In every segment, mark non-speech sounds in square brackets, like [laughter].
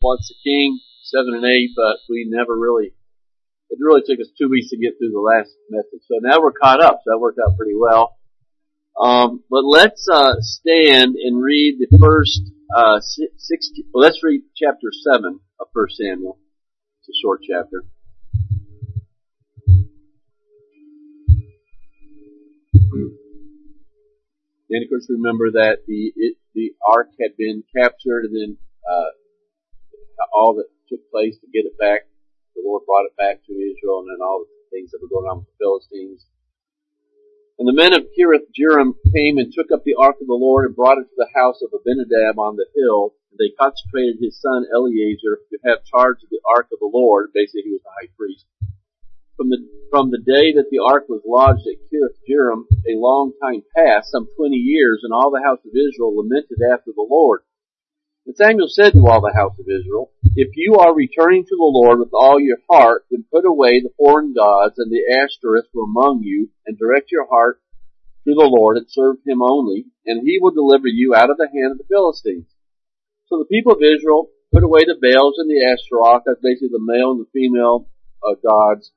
once the king, seven and eight, but we never really, it really took us two weeks to get through the last message. So now we're caught up, so that worked out pretty well. Um, but let's, uh, stand and read the first, uh, six, well, let's read chapter seven of First Samuel. It's a short chapter. And of course, remember that the it, the ark had been captured, and then uh, all that took place to get it back. The Lord brought it back to Israel, and then all the things that were going on with the Philistines. And the men of Kiriath Jearim came and took up the ark of the Lord and brought it to the house of Abinadab on the hill. And they consecrated his son Eleazar to have charge of the ark of the Lord. Basically, he was the high priest. From the, from the day that the ark was lodged at Kiriath Jearim, a long time passed, some twenty years, and all the house of Israel lamented after the Lord. Samuel said to all the house of Israel, If you are returning to the Lord with all your heart, then put away the foreign gods and the Ashtoreth from among you, and direct your heart to the Lord and serve him only, and he will deliver you out of the hand of the Philistines. So the people of Israel put away the Baals and the Ashtaroth, that's basically the male and the female uh, gods,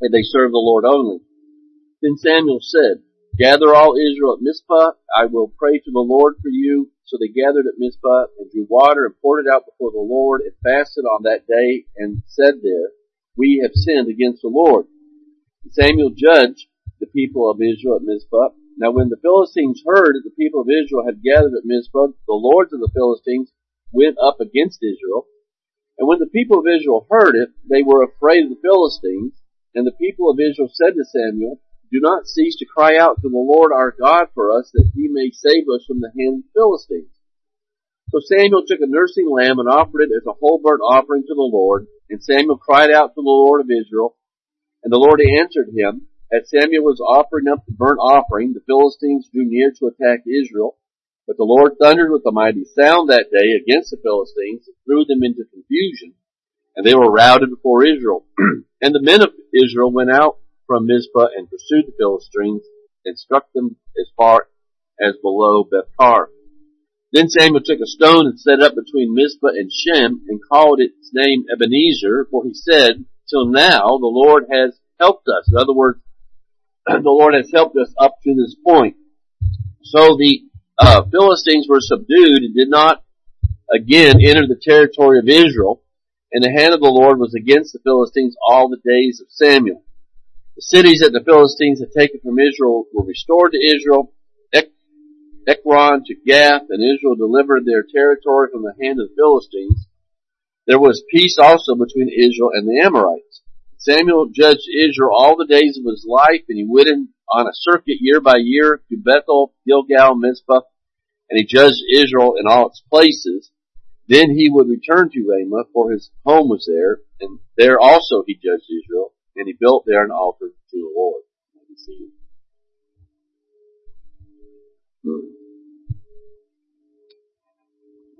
and they serve the Lord only. Then Samuel said, Gather all Israel at Mizpah, I will pray to the Lord for you. So they gathered at Mizpah and drew water and poured it out before the Lord and fasted on that day and said there, We have sinned against the Lord. And Samuel judged the people of Israel at Mizpah. Now when the Philistines heard that the people of Israel had gathered at Mizpah, the lords of the Philistines went up against Israel. And when the people of Israel heard it, they were afraid of the Philistines and the people of Israel said to Samuel, Do not cease to cry out to the Lord our God for us, that he may save us from the hand of the Philistines. So Samuel took a nursing lamb and offered it as a whole burnt offering to the Lord. And Samuel cried out to the Lord of Israel. And the Lord answered him. As Samuel was offering up the burnt offering, the Philistines drew near to attack Israel. But the Lord thundered with a mighty sound that day against the Philistines and threw them into confusion and they were routed before Israel. [clears throat] and the men of Israel went out from Mizpah and pursued the Philistines and struck them as far as below Bethkar. Then Samuel took a stone and set it up between Mizpah and Shen and called its name Ebenezer, for he said, till now the Lord has helped us. In other words, [clears throat] the Lord has helped us up to this point. So the uh, Philistines were subdued and did not again enter the territory of Israel and the hand of the Lord was against the Philistines all the days of Samuel. The cities that the Philistines had taken from Israel were restored to Israel, Ekron to Gath, and Israel delivered their territory from the hand of the Philistines. There was peace also between Israel and the Amorites. Samuel judged Israel all the days of his life, and he went on a circuit year by year to Bethel, Gilgal, Mizpah, and he judged Israel in all its places. Then he would return to Ramah, for his home was there, and there also he judged Israel, and he built there an altar to the Lord.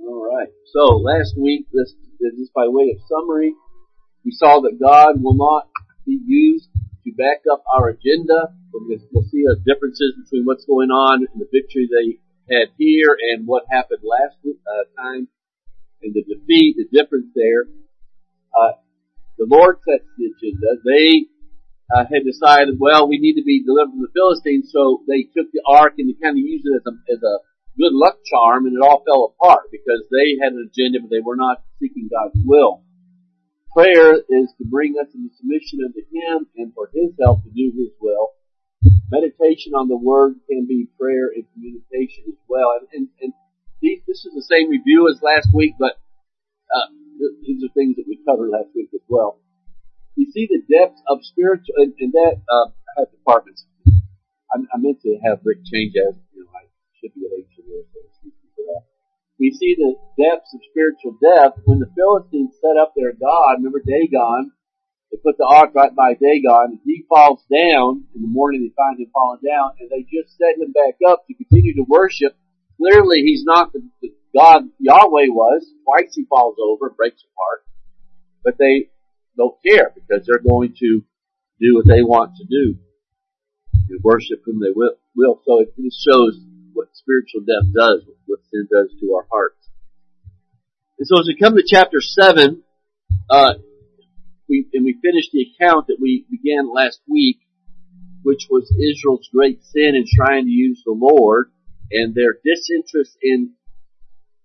All right. So last week, this just by way of summary, we saw that God will not be used to back up our agenda. We'll see the differences between what's going on in the victory they had here and what happened last uh, time and the defeat, the difference there. Uh, the Lord sets the agenda. They uh, had decided, well, we need to be delivered from the Philistines, so they took the ark and they kind of used it as a, as a good luck charm, and it all fell apart because they had an agenda, but they were not seeking God's will. Prayer is to bring us into submission unto Him and for His help to do His will. Meditation on the Word can be prayer and communication as well. And, and, and this is the same review as last week, but uh, these are things that we covered last week as well. We see the depth of spiritual, and, and that uh, I departments. I, I meant to have Rick change as you know I should be at H there, so excuse me for that. We see the depths of spiritual depth when the Philistines set up their god. Remember Dagon? They put the ark right by Dagon, and he falls down. In the morning, they find him falling down, and they just set him back up to continue to worship Clearly, he's not the, the God Yahweh was. Twice he falls over, breaks apart. But they don't care because they're going to do what they want to do and worship whom they will. will. So it just shows what spiritual death does, what sin does to our hearts. And so as we come to chapter 7, uh, we, and we finish the account that we began last week, which was Israel's great sin in trying to use the Lord and their disinterest in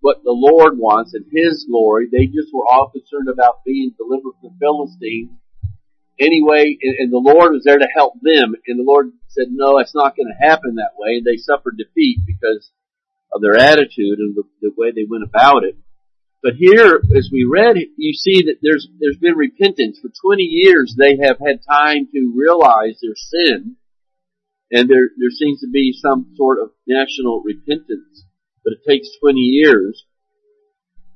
what the Lord wants and His glory. They just were all concerned about being delivered from the Philistines. Anyway, and, and the Lord was there to help them, and the Lord said, no, it's not going to happen that way, and they suffered defeat because of their attitude and the, the way they went about it. But here, as we read, you see that there's there's been repentance. For 20 years, they have had time to realize their sin, and there there seems to be some sort of national repentance. But it takes 20 years.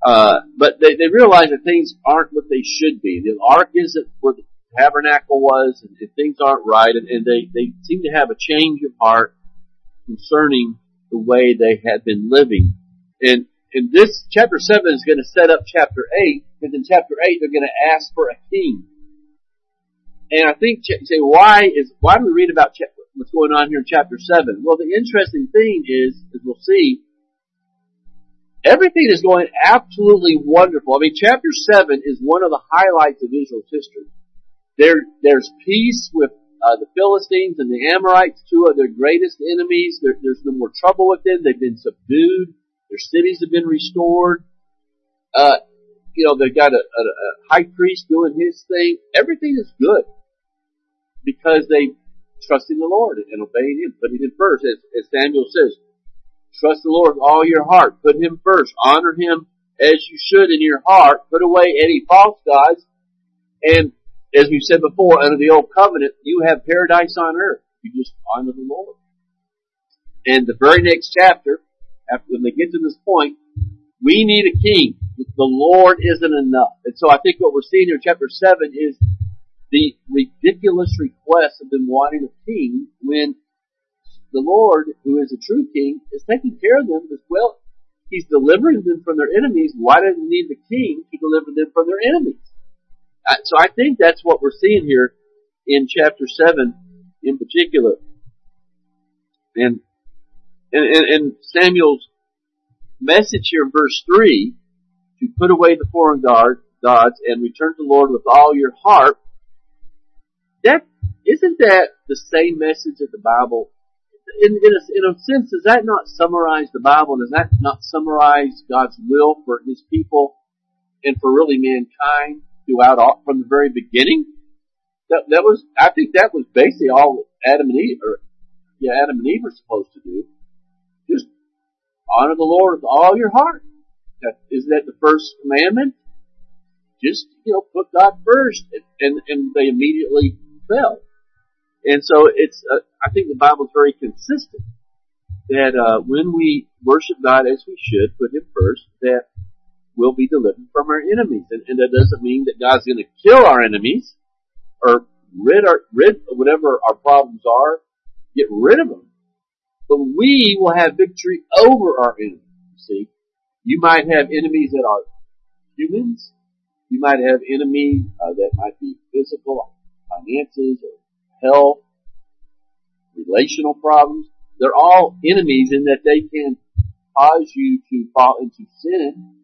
Uh, but they, they realize that things aren't what they should be. The ark isn't where the tabernacle was, and, and things aren't right, and, and they they seem to have a change of heart concerning the way they had been living. And and this chapter 7 is going to set up chapter 8, because in chapter 8 they're going to ask for a king. And I think, say, why is, why do we read about what's going on here in chapter 7? Well, the interesting thing is, as we'll see, everything is going absolutely wonderful. I mean, chapter 7 is one of the highlights of Israel's history. There, there's peace with uh, the Philistines and the Amorites, two of their greatest enemies. There, there's no more trouble with them. They've been subdued. Their cities have been restored. Uh, you know, they've got a, a, a high priest doing his thing. Everything is good because they trust in the Lord and obeying Him, putting Him first. As, as Samuel says, trust the Lord with all your heart. Put Him first. Honor Him as you should in your heart. Put away any false gods. And as we've said before, under the old covenant, you have paradise on earth. You just honor the Lord. And the very next chapter, after when they get to this point, we need a king. The Lord isn't enough. And so I think what we're seeing here in chapter 7 is the ridiculous request of them wanting a king when the Lord, who is a true king, is taking care of them as well. He's delivering them from their enemies. Why do they need the king to deliver them from their enemies? Uh, so I think that's what we're seeing here in chapter 7 in particular. And and, and, and Samuel's message here in verse 3, to put away the foreign guard, gods and return to the Lord with all your heart, that, isn't that the same message that the Bible, in, in, a, in a sense, does that not summarize the Bible? Does that not summarize God's will for His people and for really mankind throughout all, from the very beginning? That, that was, I think that was basically all Adam and Eve, or, yeah, Adam and Eve were supposed to do Just honor the Lord with all your heart. That, isn't that the first commandment? Just, you know, put God first. And, and, and they immediately fell. And so it's, uh, I think the Bible is very consistent that, uh, when we worship God as we should, put Him first, that we'll be delivered from our enemies. And, and that doesn't mean that God's going to kill our enemies or rid our, rid whatever our problems are, get rid of them but we will have victory over our enemies. See, you might have enemies that are humans. You might have enemies uh, that might be physical, finances, or health, relational problems. They're all enemies in that they can cause you to fall into sin.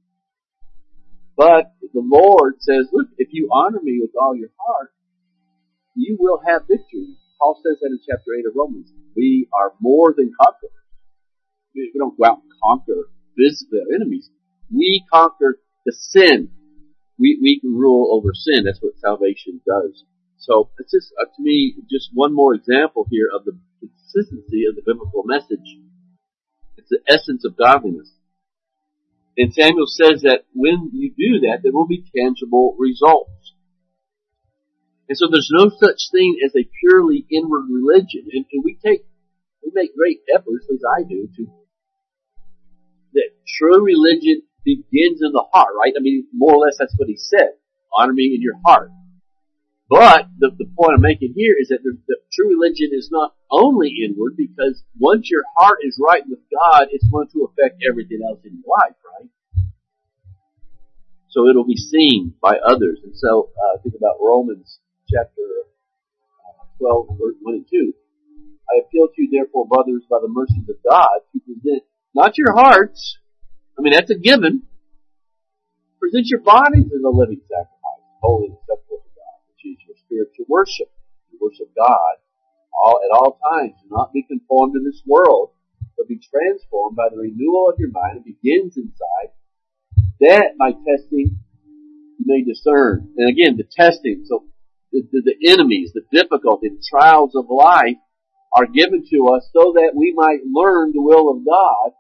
But the Lord says, look, if you honor me with all your heart, you will have victory. Paul says that in chapter 8 of Romans. We are more than conquerors. We don't go out and conquer physical enemies. We conquer the sin. We, we can rule over sin. That's what salvation does. So it's just, uh, to me, just one more example here of the consistency of the biblical message. It's the essence of godliness. And Samuel says that when you do that, there will be tangible results. And so there's no such thing as a purely inward religion. And, and we take, we make great efforts, as I do, to, that true religion begins in the heart, right? I mean, more or less that's what he said. Honor me in your heart. But the, the point I'm making here is that the, the true religion is not only inward because once your heart is right with God, it's going to affect everything else in your life, right? So it'll be seen by others. And so, uh, think about Romans chapter uh, 12, verse 1 and 2. I appeal to you, therefore, brothers, by the mercies of God, to present not your hearts, I mean, that's a given, present your bodies as a living sacrifice, holy and acceptable spiritual worship. You worship God all, at all times. Do not be conformed to this world, but be transformed by the renewal of your mind. It begins inside. That by testing you may discern. And again, the testing. So the, the, the enemies, the difficulty, the trials of life are given to us so that we might learn the will of God,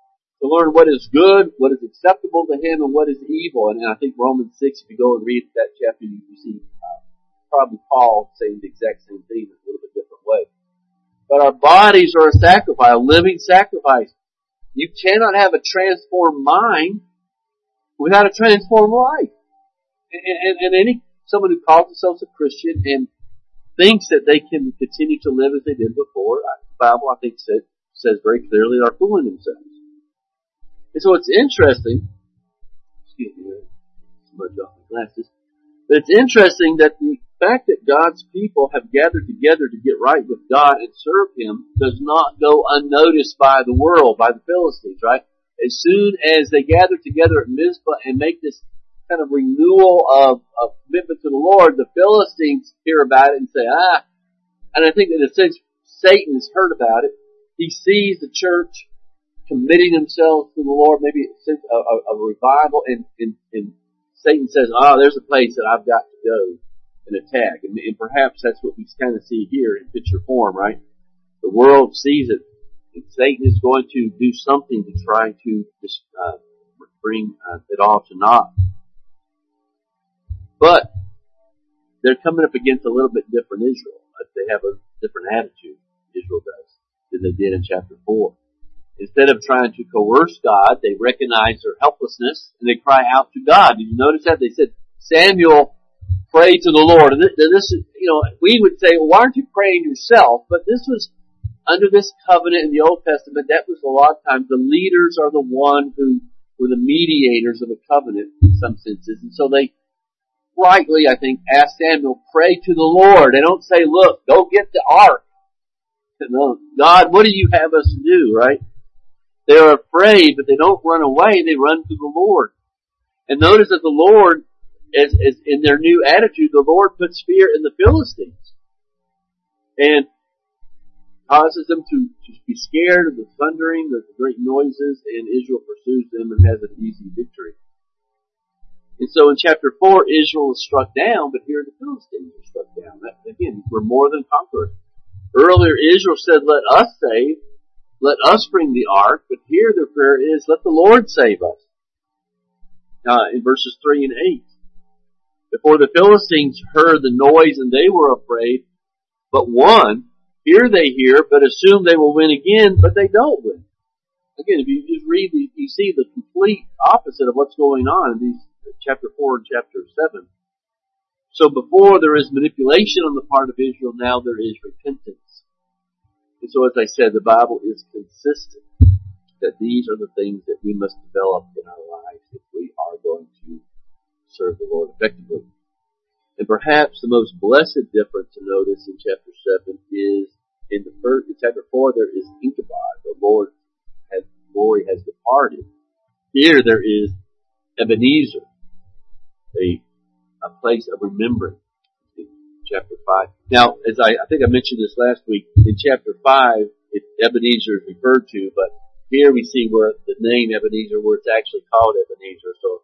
to learn what is good, what is acceptable to Him, and what is evil. And, I think Romans 6, if you go and read that chapter, you see uh, probably Paul saying the exact same thing in a little bit different way. But our bodies are a sacrifice, a living sacrifice. You cannot have a transformed mind without a transformed life. And, and, and any someone who calls themselves a Christian and thinks that they can continue to live as they did before, uh, the Bible I think says, says very clearly are fooling themselves. And so it's interesting, excuse me, smudge off my glasses, but it's interesting that the fact that God's people have gathered together to get right with God and serve Him does not go unnoticed by the world, by the Philistines, right? As soon as they gather together at Mizpah and make this kind of renewal of, of commitment to the Lord, the Philistines hear about it and say, ah, and I think in a sense Satan has heard about it. He sees the church committing themselves to the Lord, maybe a revival, and, and, and Satan says, ah, oh, there's a place that I've got to go and attack. And, and perhaps that's what we kind of see here in picture form, right? The world sees it. And Satan is going to do something to try to just, uh, bring uh, it all to naught. But they're coming up against a little bit different Israel. They have a different attitude, Israel does, than they did in chapter 4. Instead of trying to coerce God, they recognize their helplessness and they cry out to God. Did you notice that? They said, Samuel, pray to the Lord. And this is, you know, we would say, well, why aren't you praying yourself? But this was under this covenant in the Old Testament. That was a lot of times the leaders are the one who were the mediators of a covenant in some senses. And so they rightly, I think, ask Samuel, pray to the Lord. They don't say, look, go get the ark. No, God, what do you have us do, right? They're afraid, but they don't run away, they run to the Lord. And notice that the Lord, as, as in their new attitude, the Lord puts fear in the Philistines. And causes them to, to be scared of the thundering, the great noises, and Israel pursues them and has an easy victory. And so in chapter 4, Israel is struck down, but here the Philistines are struck down. That, again, we're more than conquerors. Earlier, Israel said, let us save, let us bring the ark, but here their prayer is, let the Lord save us. Uh, in verses 3 and 8. Before the Philistines heard the noise and they were afraid, but one, here they hear, but assume they will win again, but they don't win. Again, if you just read, the, you see the complete opposite of what's going on in these uh, chapter 4 and chapter 7. So before there is manipulation on the part of Israel, now there is repentance. And so as I said, the Bible is consistent that these are the things that we must develop in our lives if we are going to serve the Lord effectively. And perhaps the most blessed difference to notice in chapter 7 is in the first, in chapter 4 there is Ichabod, the Lord has, glory has departed. Here there is Ebenezer, a, a place of remembrance in chapter 5. Now, as I, I think I mentioned this last week, in chapter 5, it, Ebenezer is referred to, but here we see where the name Ebenezer, where it's actually called Ebenezer, so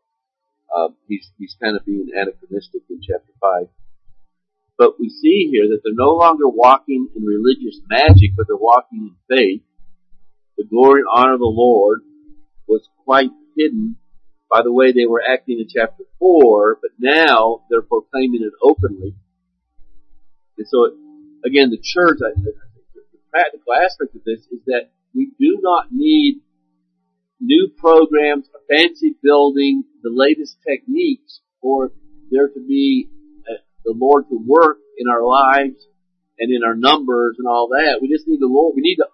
um, he's, he's kind of being anachronistic in chapter 5. But we see here that they're no longer walking in religious magic, but they're walking in faith. The glory and honor of the Lord was quite hidden by the way they were acting in chapter 4, but now they're proclaiming it openly. And so, again, the church, I, the practical aspect of this is that we do not need new programs, a fancy building, the latest techniques for there to be a, the Lord to work in our lives and in our numbers and all that. We just need the Lord. We need a,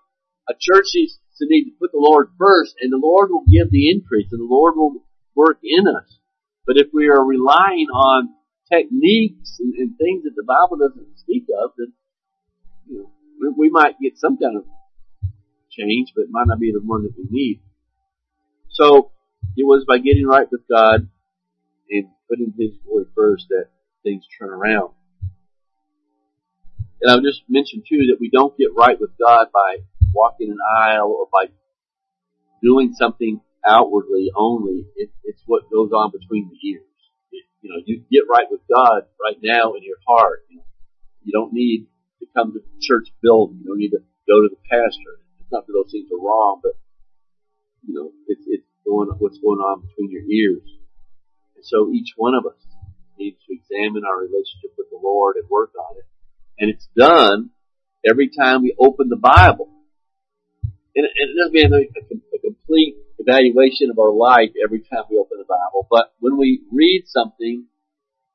a church needs to need to put the Lord first, and the Lord will give the increase, and the Lord will work in us. But if we are relying on techniques and, and things that the Bible doesn't speak of, then you know, we, we might get some kind of change, but it might not be the one that we need. So it was by getting right with God and putting His glory first that things turn around. And I'll just mention too that we don't get right with God by walking an aisle or by doing something outwardly only. It, it's what goes on between the ears. It, you know, you get right with God right now in your heart. You, know, you don't need to come to the church building. You don't need to go to the pastor. It's not that those things are wrong, but you know, it's, it's going, what's going on between your ears. And so each one of us needs to examine our relationship with the Lord and work on it. And it's done every time we open the Bible. And it, doesn't mean a, a complete evaluation of our life every time we open the Bible, but when we read something,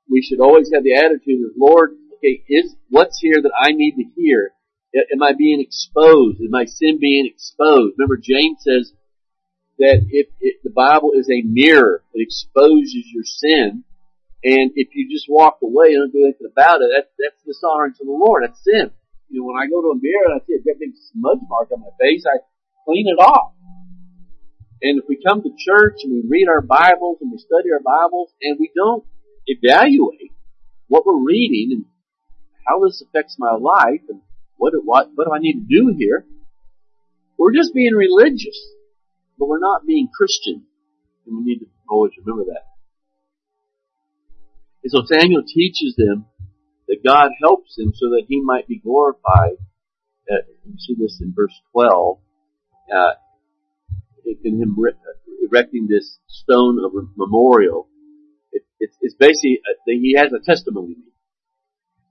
we should always have the attitude of, Lord, okay, is, what's here that I need to hear? Am I being exposed? Is my sin being exposed? Remember, James says that if, if the Bible is a mirror it exposes your sin, and if you just walk away and don't do anything about it, that's, that's dishonoring to the Lord. That's sin. You know, when I go to a mirror and I see a big smudge mark on my face, I clean it off. And if we come to church and we read our Bibles and we study our Bibles and we don't evaluate what we're reading and how this affects my life and what, what, what do I need to do here, we're just being religious, but we're not being Christian. And we need to always remember that. And so Samuel teaches them that God helps him so that he might be glorified. Uh, you see this in verse 12. Uh, in him erecting this stone of memorial, it, it, it's basically, a, he has a testimony.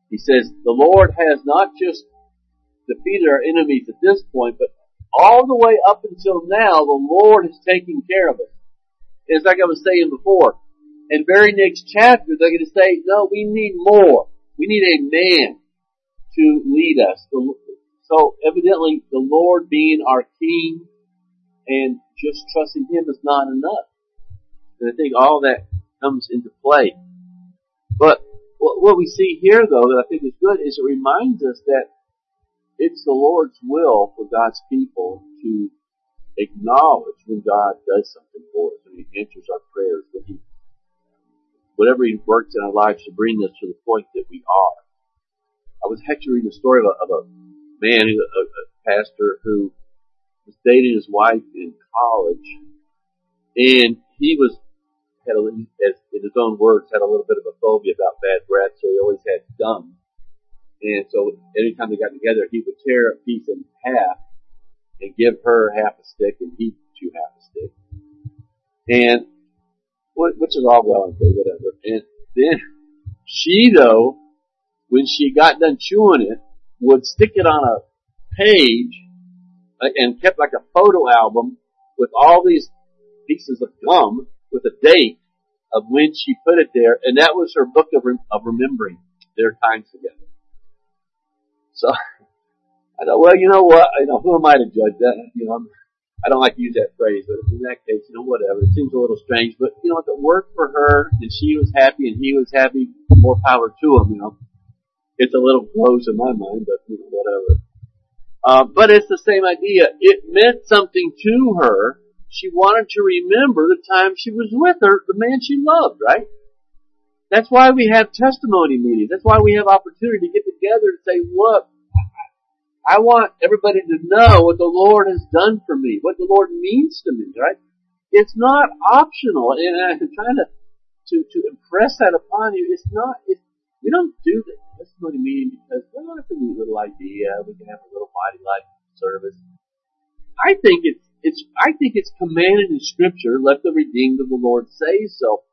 He says, the Lord has not just defeated our enemies at this point, but all the way up until now, the Lord is taking care of us. It's like I was saying before. And very next chapter, they're going to say, no, we need more. We need a man to lead us. So evidently, the Lord being our King and just trusting Him is not enough. And I think all that comes into play. But what we see here, though, that I think is good, is it reminds us that it's the Lord's will for God's people to acknowledge when God does something for us, when He answers our prayers, when He, whatever He works in our lives to bring us to the point that we are. I was actually reading a story of a, of a man, a, a pastor who was dating his wife in college, and he was had a, as in his own words had a little bit of a phobia about bad breath, so he always had gum. And so anytime they got together, he would tear a piece in half and give her half a stick, and he chew half a stick. And which is all well and good, whatever. And then she though, when she got done chewing it, would stick it on a page uh, and kept like a photo album with all these pieces of gum with a date of when she put it there, and that was her book of, of remembering their times together. So [laughs] I thought, well, you know what? You know, who am I to judge that? You know, I don't like to use that phrase, but in that case, you know, whatever. It seems a little strange, but you know, if it worked for her and she was happy and he was happy, more power to him. You know, it's a little close in my mind, but you know, whatever. Uh, but it's the same idea. It meant something to her. She wanted to remember the time she was with her, the man she loved, right? That's why we have testimony meetings. That's why we have opportunity to get together and say, look, I want everybody to know what the Lord has done for me, what the Lord means to me, right? It's not optional, and I'm trying to, to, to impress that upon you. It's not, it's, we don't do this testimony meeting because, well, it's a neat little idea. We can have a little body life service. I think it's, it's, I think it's commanded in scripture, let the redeemed of the Lord say so.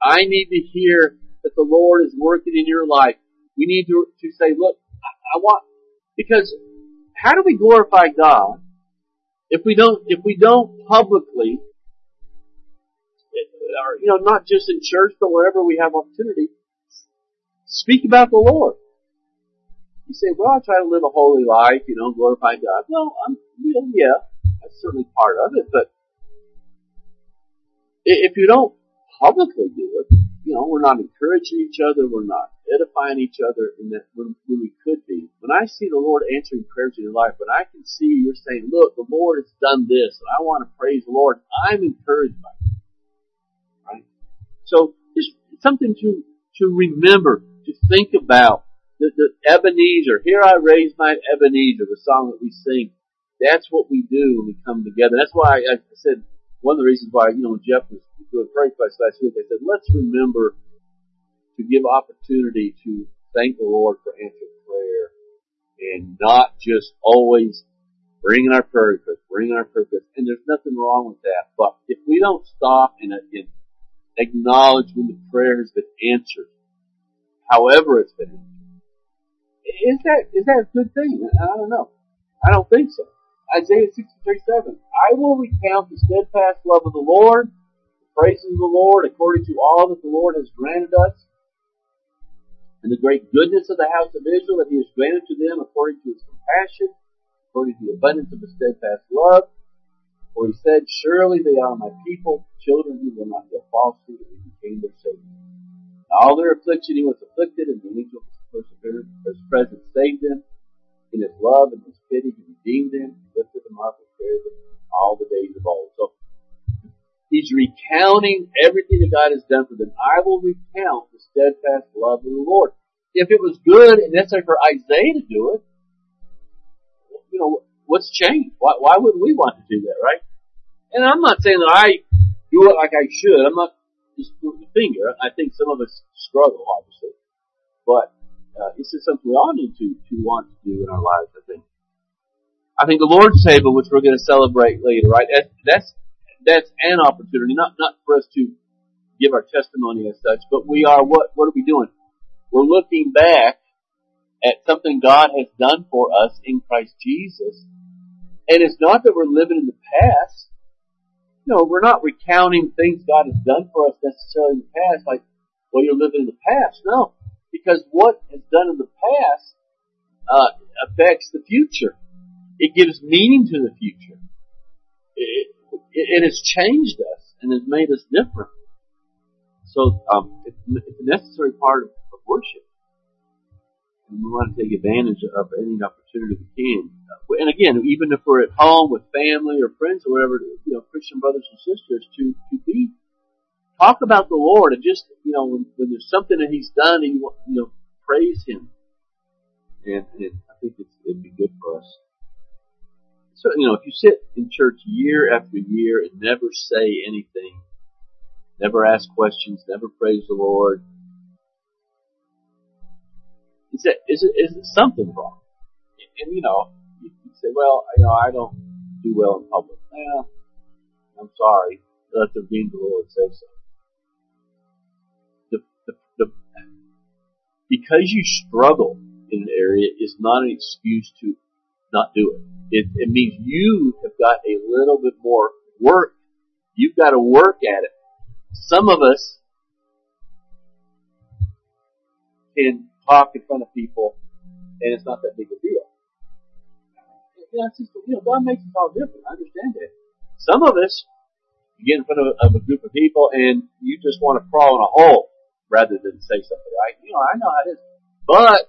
I need to hear that the Lord is working in your life. We need to, to say, look, I, I want, because how do we glorify God if we don't, if we don't publicly, or, you know, not just in church, but wherever we have opportunity, Speak about the Lord. You say, well, I try to live a holy life, you know, glorify God. Well, I'm, you know, yeah, that's certainly part of it, but if you don't publicly do it, you know, we're not encouraging each other, we're not edifying each other in that when, when we could be. When I see the Lord answering prayers in your life, when I can see you're saying, look, the Lord has done this, and I want to praise the Lord, I'm encouraged by it. Right? So just something to, to remember, to think about. The, the Ebenezer, here I raise my Ebenezer, the song that we sing. That's what we do when we come together. That's why I, I said, one of the reasons why, you know, Jeff was doing prayer quest last week, I said, let's remember to give opportunity to thank the Lord for answered prayer and not just always bringing our prayer requests, bringing our prayer. And there's nothing wrong with that. But if we don't stop and, uh, and acknowledge when the prayer has been answered, however it's been answered, is that, is that a good thing? I don't know. I don't think so. Isaiah 63, 7. I will recount the steadfast love of the Lord, the praises of the Lord according to all that the Lord has granted us, and the great goodness of the house of Israel that he has granted to them according to his compassion according to the abundance of his steadfast love. For he said, Surely they are my people, children who will not deal falsely, and became their Savior. In all their affliction he was afflicted, and the angel of his presence saved them. In his love and his pity he redeemed them, he lifted them up and carried them all the days of old. So he's recounting everything that God has done for them. I will recount the steadfast love of the Lord. If it was good and necessary for Isaiah to do it, you know, what's changed? Why, why would we want to do that, right? And I'm not saying that I do it like I should. I'm not just putting the finger. I think some of us struggle, obviously. But, uh, it's just something we all need to, to want to do in our lives, I think. I think the Lord's table, which we're going to celebrate later, right? That's, that's, that's an opportunity, not, not for us to give our testimony as such, but we are, what, what are we doing? We're looking back at something God has done for us in Christ Jesus. And it's not that we're living in the past. No, we're not recounting things God has done for us necessarily in the past, like, well, you're living in the past. No. Because what is done in the past, uh, affects the future. It gives meaning to the future. It, it, it has changed us and has made us different. So, um, it's, it's a necessary part of worship and we want to take advantage of any opportunity we can. Uh, and again, even if we're at home with family or friends or whatever, you know, Christian brothers and sisters, to to be talk about the Lord and just you know when, when there's something that He's done, and you want you know praise Him, and, and I think it's, it'd be good for us. So you know, if you sit in church year after year and never say anything, never ask questions, never praise the Lord is it, is it, is it something wrong? And, you know, you can say, well, you know, I don't do well in public. Yeah, I'm sorry. Let the redeemed the Lord say so. The, the, the, because you struggle in an area is not an excuse to not do it. It, it means you have got a little bit more work. You've got to work at it. Some of us can talk in front of people, and it's not that big a deal. It's just, you know, God makes us all different. I understand that. Some of us, you get in front of, of a group of people and you just want to crawl in a hole rather than say something. I, you know, I know how it is. But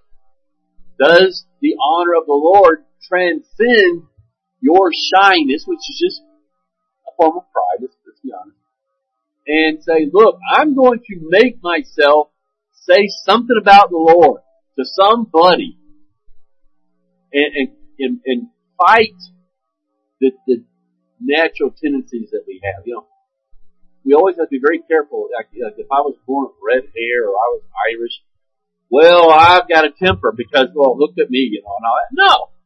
does the honor of the Lord transcend your shyness, which is just a form of pride, let's, let's be honest, and say, look, I'm going to make myself say something about the Lord to somebody and, and, and fight the, the natural tendencies that we have. You know, we always have to be very careful. Like, like if I was born with red hair or I was Irish, well, I've got a temper because, well, look at me, you know, and all that. No.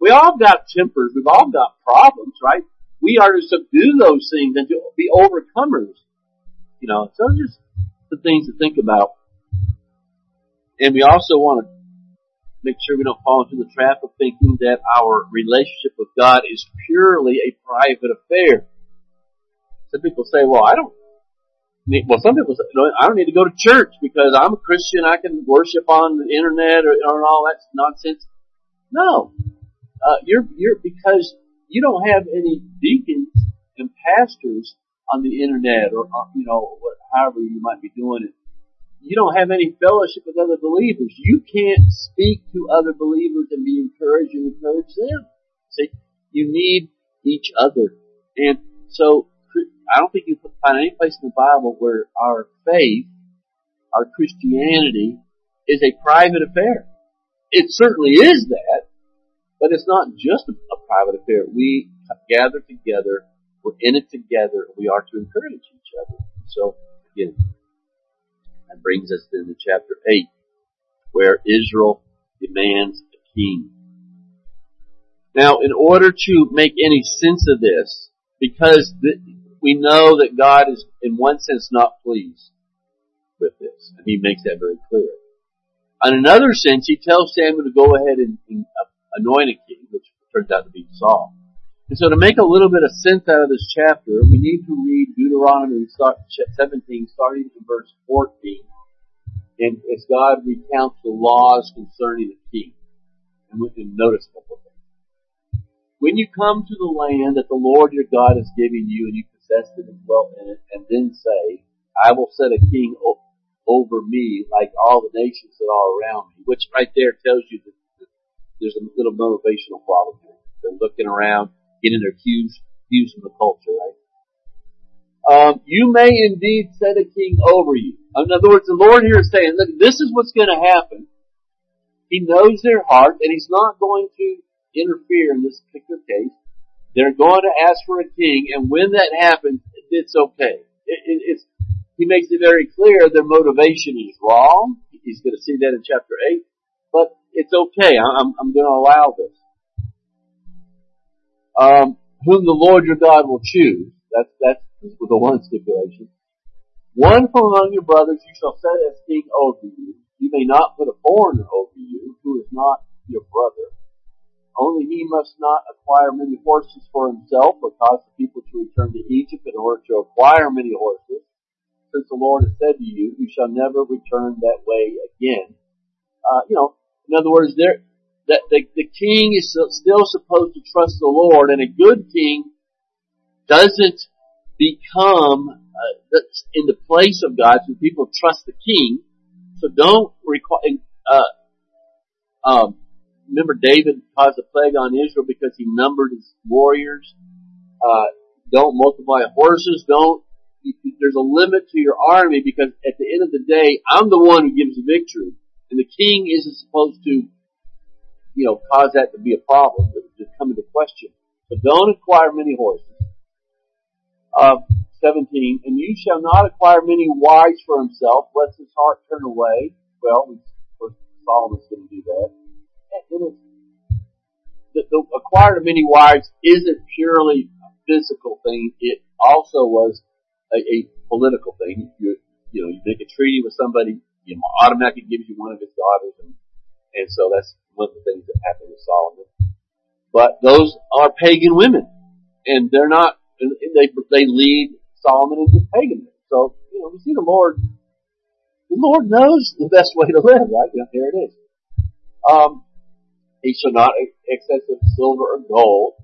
We all got tempers. We've all got problems, right? We are to subdue those things and to be overcomers. You know, so just the things to think about. And we also want to make sure we don't fall into the trap of thinking that our relationship with God is purely a private affair. Some people say, well, I don't need, well, some people say, I don't need to go to church because I'm a Christian, I can worship on the internet or, or all that nonsense. No. Uh, you're, you're, because you don't have any deacons and pastors on the internet or, or you know, however you might be doing it you don't have any fellowship with other believers. You can't speak to other believers and be encouraged and encourage them. See, you need each other. And so, I don't think you can find any place in the Bible where our faith our Christianity is a private affair. It certainly is that, but it's not just a, a private affair. We gather together, we're in it together, we are to encourage each other. So, again, that brings us into chapter 8, where Israel demands a king. Now, in order to make any sense of this, because we know that God is, in one sense, not pleased with this, and He makes that very clear. In another sense, He tells Samuel to go ahead and, and uh, anoint a king, which turns out to be Saul. And so to make a little bit of sense out of this chapter, we need to read Deuteronomy 17, starting in verse 14. And as God recounts the laws concerning the king. And we can notice a couple things. When you come to the land that the Lord your God is giving you and you possess it and dwell in it, and then say, I will set a king over me like all the nations that are around me, which right there tells you that there's a little motivational problem here. They're looking around, getting their cues, cues from the culture, right? Um, you may indeed set a king over you. In other words, the Lord here is saying, look, this is what's going to happen. He knows their heart, and He's not going to interfere in this particular case. They're going to ask for a king, and when that happens, it's okay. It, it, it's, he makes it very clear their motivation is wrong. He's going to see that in chapter 8. But it's okay. I'm, I'm going to allow this. Um, whom the Lord your God will choose. That's, that's the one stipulation. One from among your brothers you shall set as king over you. You may not put a foreigner over you who is not your brother. Only he must not acquire many horses for himself or cause the people to return to Egypt in order to acquire many horses. Since the Lord has said to you, you shall never return that way again. Uh, you know, in other words, there, that the, the king is still supposed to trust the Lord, and a good king doesn't become uh, in the place of God. So people trust the king. So don't require. Uh, um, remember, David caused a plague on Israel because he numbered his warriors. Uh, don't multiply horses. Don't. There's a limit to your army because at the end of the day, I'm the one who gives the victory, and the king isn't supposed to you know, cause that to be a problem, to come into question. But don't acquire many horses. Uh, 17, and you shall not acquire many wives for himself, lest his heart turn away. Well, course, Solomon's going to do that. And the, the acquire many wives isn't purely a physical thing. It also was a, a political thing. You, you know, you make a treaty with somebody, you automatically gives you one of his daughters, and and so that's one of the things that happened with Solomon. But those are pagan women, and they're not. They they lead Solomon into paganism. So you know, we see the Lord. The Lord knows the best way to live, right? You here it is. Um, he shall not excess of silver or gold,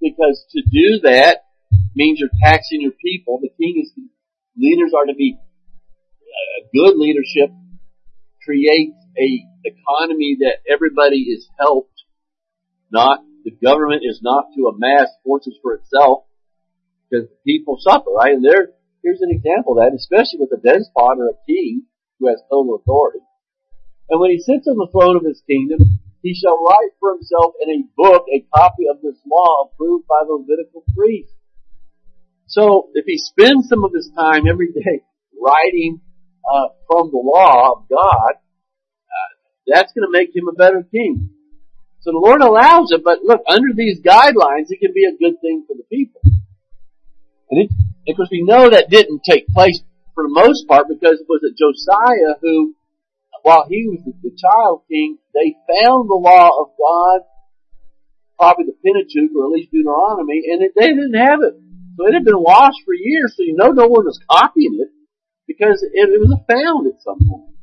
because to do that means you're taxing your people. The king is leaders are to be uh, good leadership creates a economy that everybody is helped, not, the government is not to amass forces for itself, because people suffer, right? And there, here's an example of that, especially with a despot or a king who has total authority. And when he sits on the throne of his kingdom, he shall write for himself in a book a copy of this law approved by the Levitical priests. So if he spends some of his time every day [laughs] writing uh, from the law of God, that's going to make him a better king. So the Lord allows it, but look, under these guidelines, it can be a good thing for the people. And it, of course, we know that didn't take place for the most part because it was it Josiah who, while he was the child king, they found the law of God, probably the Pentateuch or at least Deuteronomy, and it, they didn't have it. So it had been lost for years, so you know no one was copying it because it, it was found at some point.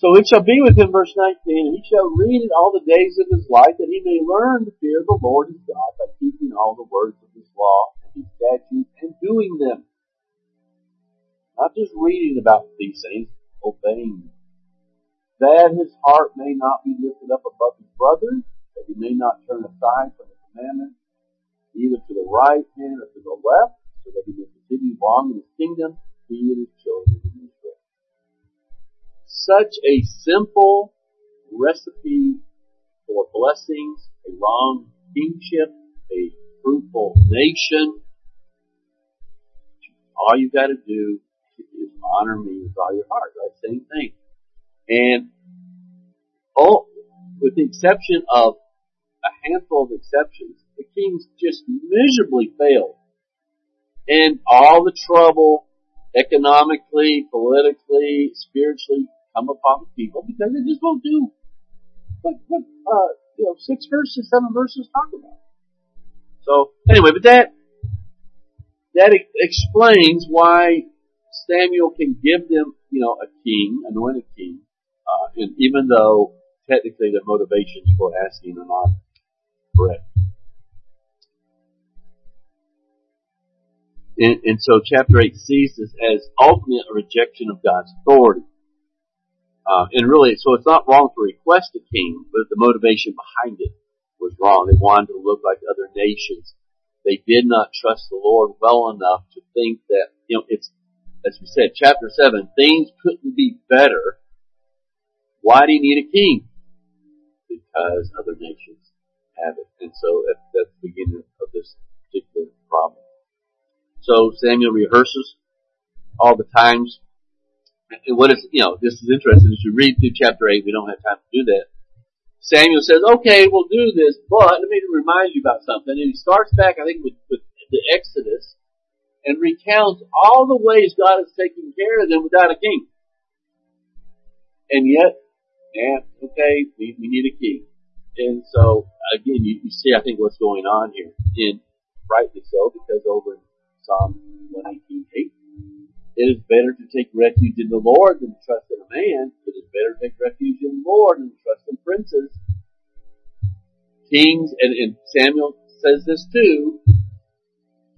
So it shall be with him, verse 19, and he shall read it all the days of his life, that he may learn to fear the Lord his God by keeping all the words of his law and his statutes and doing them. Not just reading about these things, obeying them. That his heart may not be lifted up above his brothers, that he may not turn aside from the commandment, either to the right hand or to the left, so that he may continue long in his kingdom, he and his children such a simple recipe for blessings, a long kingship, a fruitful nation. All you gotta do is honor me with all your heart, right? Same thing. And, oh, with the exception of a handful of exceptions, the kings just miserably failed. And all the trouble, economically, politically, spiritually, come upon the people because they just won't do what, what, uh, you know, six verses, seven verses talk about. So, anyway, but that, that explains why Samuel can give them, you know, a king, anoint a king, uh, and even though technically the motivations for asking are not correct. And, and so chapter 8 sees this as ultimate rejection of God's authority. Uh, and really, so it's not wrong to request a king, but the motivation behind it was wrong. They wanted to look like other nations. They did not trust the Lord well enough to think that, you know, it's, as we said, chapter 7, things couldn't be better. Why do you need a king? Because other nations have it. And so that's, that's the beginning of this particular problem. So Samuel rehearses all the times. And what is, you know, this is interesting. As you read through chapter 8, we don't have time to do that. Samuel says, okay, we'll do this, but let me remind you about something. And he starts back, I think, with, with the Exodus and recounts all the ways God has taken care of them without a king. And yet, yeah, okay, we, we need a king. And so, again, you, you see, I think, what's going on here. And rightly so, because over in Psalm 118.8. It is better to take refuge in the Lord than to trust in a man. It is better to take refuge in the Lord than to trust in princes. Kings, and, and Samuel says this too,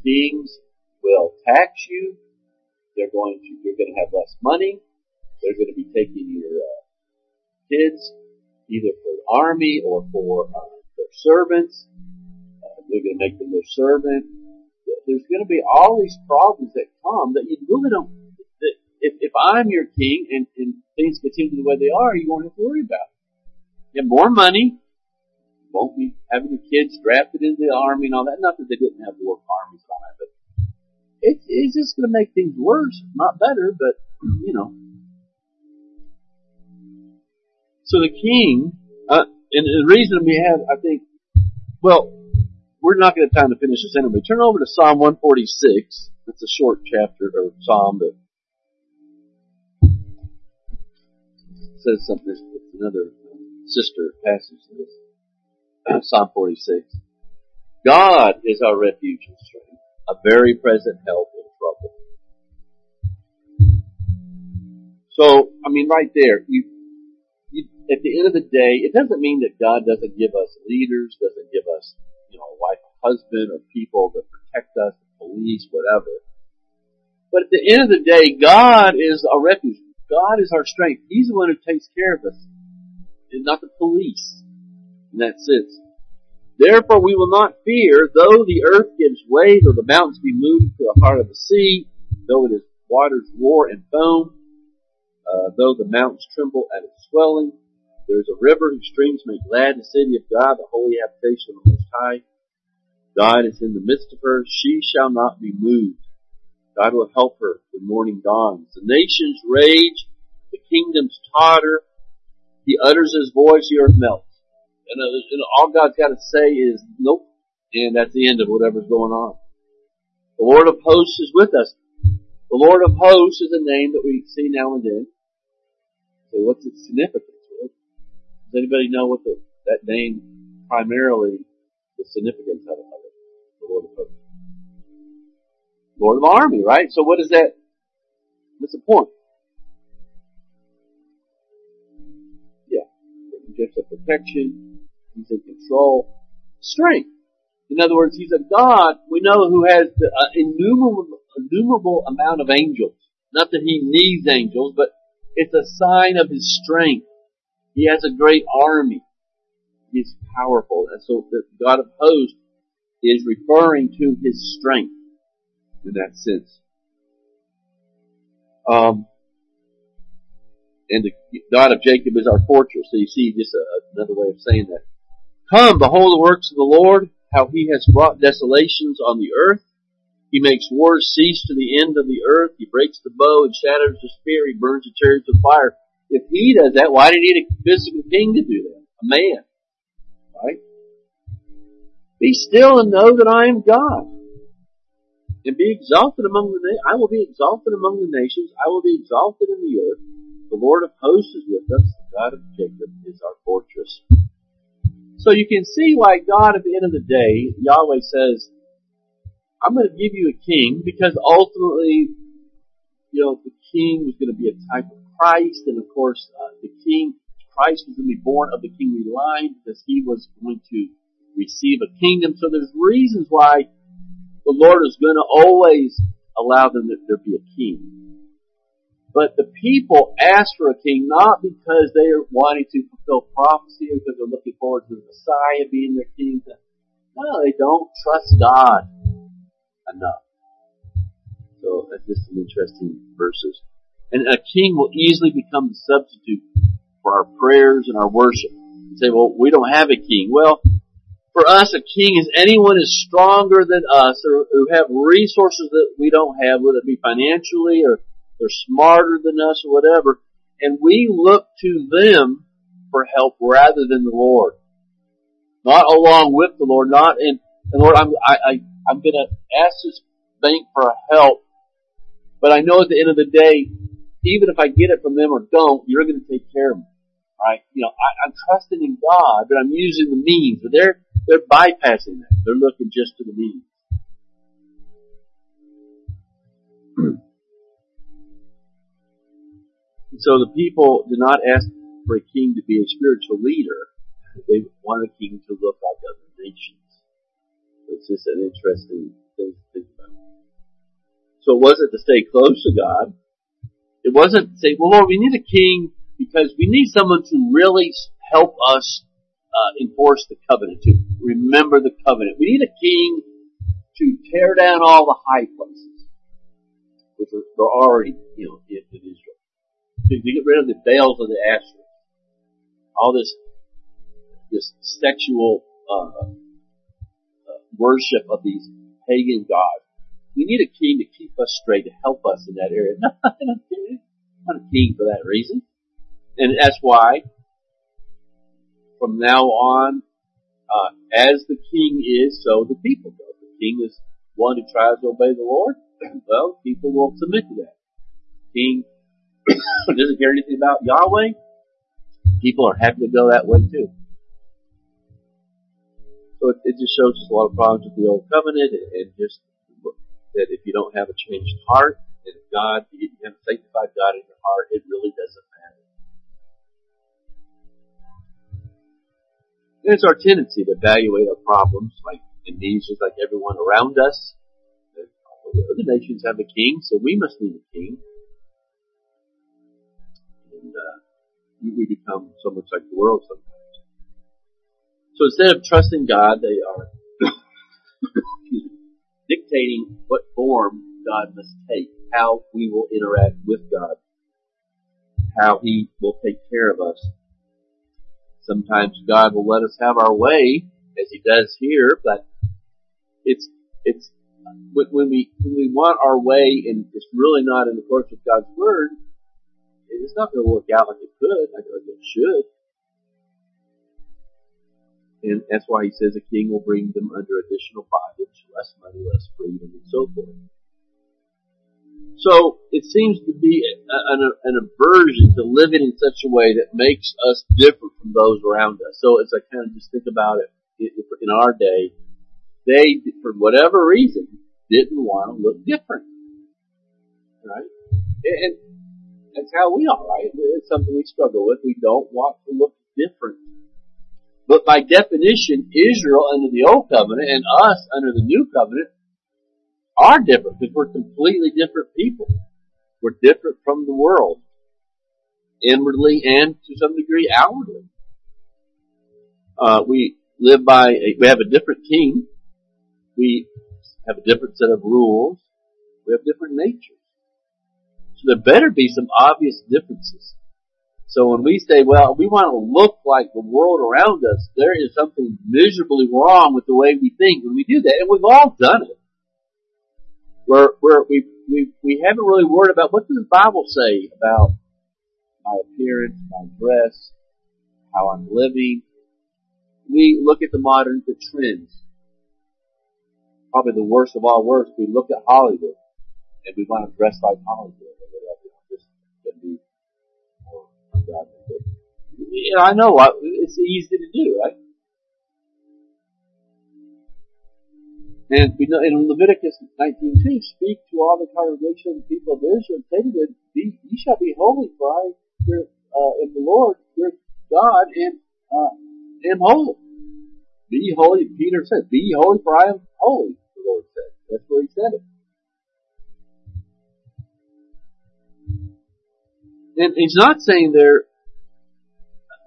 kings will tax you. They're going to, you're going to have less money. They're going to be taking your uh, kids either for the army or for uh, their servants. Uh, they're going to make them their servant there's going to be all these problems that come that you really don't. That if, if I'm your king and, and things continue the way they are, you won't have to worry about. It. You have more money. Won't be having the kids drafted into the army and all that. Not that they didn't have war armies on it, but it's, it's just going to make things worse, not better. But you know. So the king, uh, and the reason we have, I think, well, we're not going to have time to finish this anyway. Turn over to Psalm 146. It's a short chapter or psalm, but says something. It's another sister passage to this. Uh, psalm 46. God is our refuge and strength, a very present help in trouble. So, I mean, right there, you, you, at the end of the day, it doesn't mean that God doesn't give us leaders, doesn't give us you know, wife, a husband, or people that protect us, the police, whatever. But at the end of the day, God is our refuge. God is our strength. He's the one who takes care of us, and not the police. In that sense. Therefore we will not fear, though the earth gives way, though the mountains be moved to the heart of the sea, though it is waters roar and foam, uh, though the mountains tremble at its swelling, there is a river whose streams make glad the city of God, the holy habitation of the Most High. God is in the midst of her. She shall not be moved. God will help her when morning dawns. The nations rage. The kingdoms totter. He utters his voice. The earth melts. And, uh, and all God's got to say is nope. And that's the end of whatever's going on. The Lord of hosts is with us. The Lord of hosts is a name that we see now and then. So what's its significance? Does anybody know what the, that name primarily, the significance of it? The Lord of hosts. Lord of the army, right? So what is that? What's the point? Yeah. Just a protection. He's in control. Strength. In other words, he's a God, we know, who has an uh, innumerable, innumerable amount of angels. Not that he needs angels, but it's a sign of his strength. He has a great army. He's powerful. And so the God of hosts is referring to his strength in that sense. Um, and the God of Jacob is our fortress. So you see just a, another way of saying that. Come, behold the works of the Lord, how he has brought desolations on the earth. He makes wars cease to the end of the earth. He breaks the bow and shatters the spear. He burns the chariots with fire. If he does that, why do you need a physical king to do that? A man. Right? Be still and know that I am God. And be exalted among the nations. I will be exalted among the nations. I will be exalted in the earth. The Lord of hosts is with us. The God of Jacob is our fortress. So you can see why God at the end of the day, Yahweh says, I'm going to give you a king because ultimately, you know, the king was going to be a type of Christ and of course uh, the king, Christ was going to be born of the kingly line because he was going to receive a kingdom. So there's reasons why the Lord is going to always allow them that there be a king. But the people ask for a king not because they are wanting to fulfill prophecy or because they're looking forward to the Messiah being their king. No, they don't trust God enough. So that's just some interesting verses. And a king will easily become the substitute for our prayers and our worship. You say, well, we don't have a king. Well, for us, a king is anyone who's stronger than us or who have resources that we don't have, whether it be financially or they're smarter than us or whatever, and we look to them for help rather than the Lord. Not along with the Lord, not in, and Lord, I'm, I, I, I'm gonna ask this bank for help, but I know at the end of the day, even if I get it from them or don't, you're gonna take care of me. Right? You know, I, I'm trusting in God, but I'm using the means, but they're, they're bypassing that. They're looking just to the means. [clears throat] so the people did not ask for a king to be a spiritual leader. They want a king to look like other nations. It's just an interesting thing to think about. So it wasn't to stay close to God. It wasn't say, well Lord, we need a king because we need someone to really help us uh, enforce the covenant, to remember the covenant. We need a king to tear down all the high places, which are, are already, you know, in, Israel to, get rid of the Baals of the Asherah. All this, this sexual, uh, uh, worship of these pagan gods. We need a king to keep us straight, to help us in that area. Not, not a king for that reason. And that's why, from now on, uh, as the king is, so the people go. The king is one who tries to obey the Lord. [clears throat] Well, people will submit to that. King [coughs] doesn't care anything about Yahweh, people are happy to go that way too. So it, it just shows us a lot of problems with the old covenant and, and just that if you don't have a changed heart, and God, you have a sanctified God in your heart, it really doesn't matter. And it's our tendency to evaluate our problems like in these, just like everyone around us. The other nations have a king, so we must need a king and uh, we become so much like the world sometimes. So instead of trusting God, they are [coughs] dictating what form God must take, how we will interact with God, how He will take care of us. Sometimes God will let us have our way, as He does here, but it's it's when we when we want our way and it's really not in accordance with God's word, it's not going to work out like it could, like it should. And that's why he says a king will bring them under additional bondage, less money, less freedom, and so forth. So it seems to be an, an aversion to living in such a way that makes us different from those around us. So as I kind of just think about it in our day, they, for whatever reason, didn't want to look different. Right? And that's how we are, right? It's something we struggle with. We don't want to look different. But by definition, Israel under the old covenant and us under the new covenant are different because we're completely different people. We're different from the world. Inwardly and to some degree outwardly. Uh, we live by, a, we have a different king. We have a different set of rules. We have different natures. So there better be some obvious differences. So when we say, well, we want to look like the world around us, there is something miserably wrong with the way we think when we do that, and we've all done it. Where, where we, we, we haven't really worried about what does the Bible say about my appearance, my dress, how I'm living. We look at the modern, the trends. Probably the worst of all worst, we look at Hollywood and we want to dress like Hollywood you know, I know it's easy to do, right? And we know in Leviticus 19:2, speak to all the congregation of the people of Israel and say to them, "Ye shall be holy, for I, your, uh, in the Lord, your God, and uh, am holy." Be holy. Peter said, "Be holy, for I am holy." The Lord said. That's where He said it. And He's not saying there,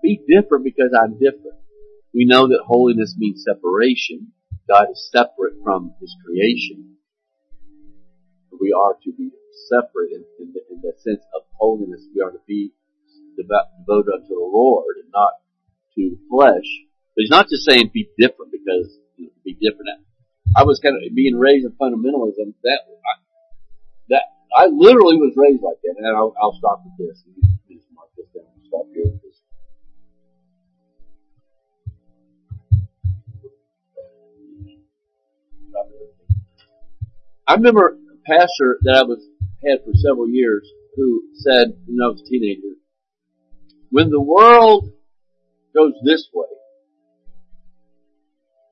be different because I'm different. We know that holiness means separation. God is separate from His creation. We are to be separate in, in, the, in the sense of holiness. We are to be devoted unto the Lord and not to flesh. But He's not just saying be different because you know, be different. I was kind of being raised in fundamentalism. That I, that I literally was raised like that. And I'll, I'll stop with this. Just mark this down. Stop here. I remember a pastor that I was had for several years who said when I was a teenager, when the world goes this way,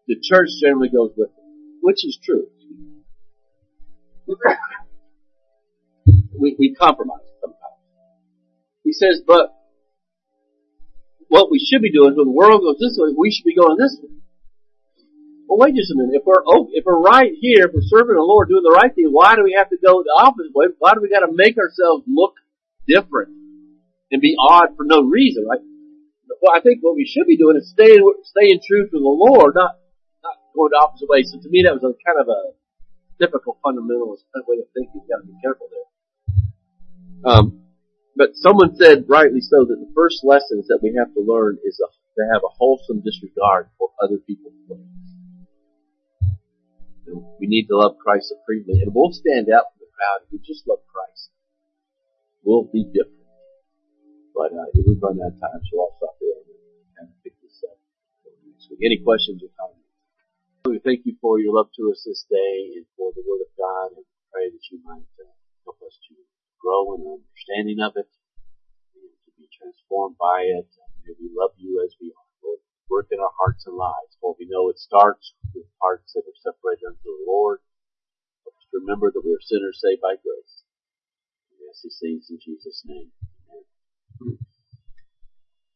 the church generally goes with it, which is true. [laughs] we, compromise sometimes. He says, but what we should be doing when the world goes this way, we should be going this way. Well, wait just a minute. If we're oh, if we're right here, if we're serving the Lord, doing the right thing, why do we have to go the opposite way? Why do we got to make ourselves look different and be odd for no reason? Right? Well, I think what we should be doing is staying staying true to the Lord, not not going the opposite way. So to me, that was a kind of a typical fundamentalist way of thinking. You've got to be careful there. Um, but someone said rightly so that the first lessons that we have to learn is a, to have a wholesome disregard for other people's feelings. We need to love Christ supremely, and we'll stand out from the crowd if we just love Christ. We'll be different. But uh, if we've run out of time, so I'll stop there and pick this up. Any questions or comments? We thank you for your love to us this day and for the Word of God, and pray that you might uh, help us to grow in understanding of it, and to be transformed by it. May we love you as we are work in our hearts and lives. For we know it starts with hearts that are separated unto the Lord. Us remember that we are sinners saved by grace. We ask these things in Jesus' name. Amen.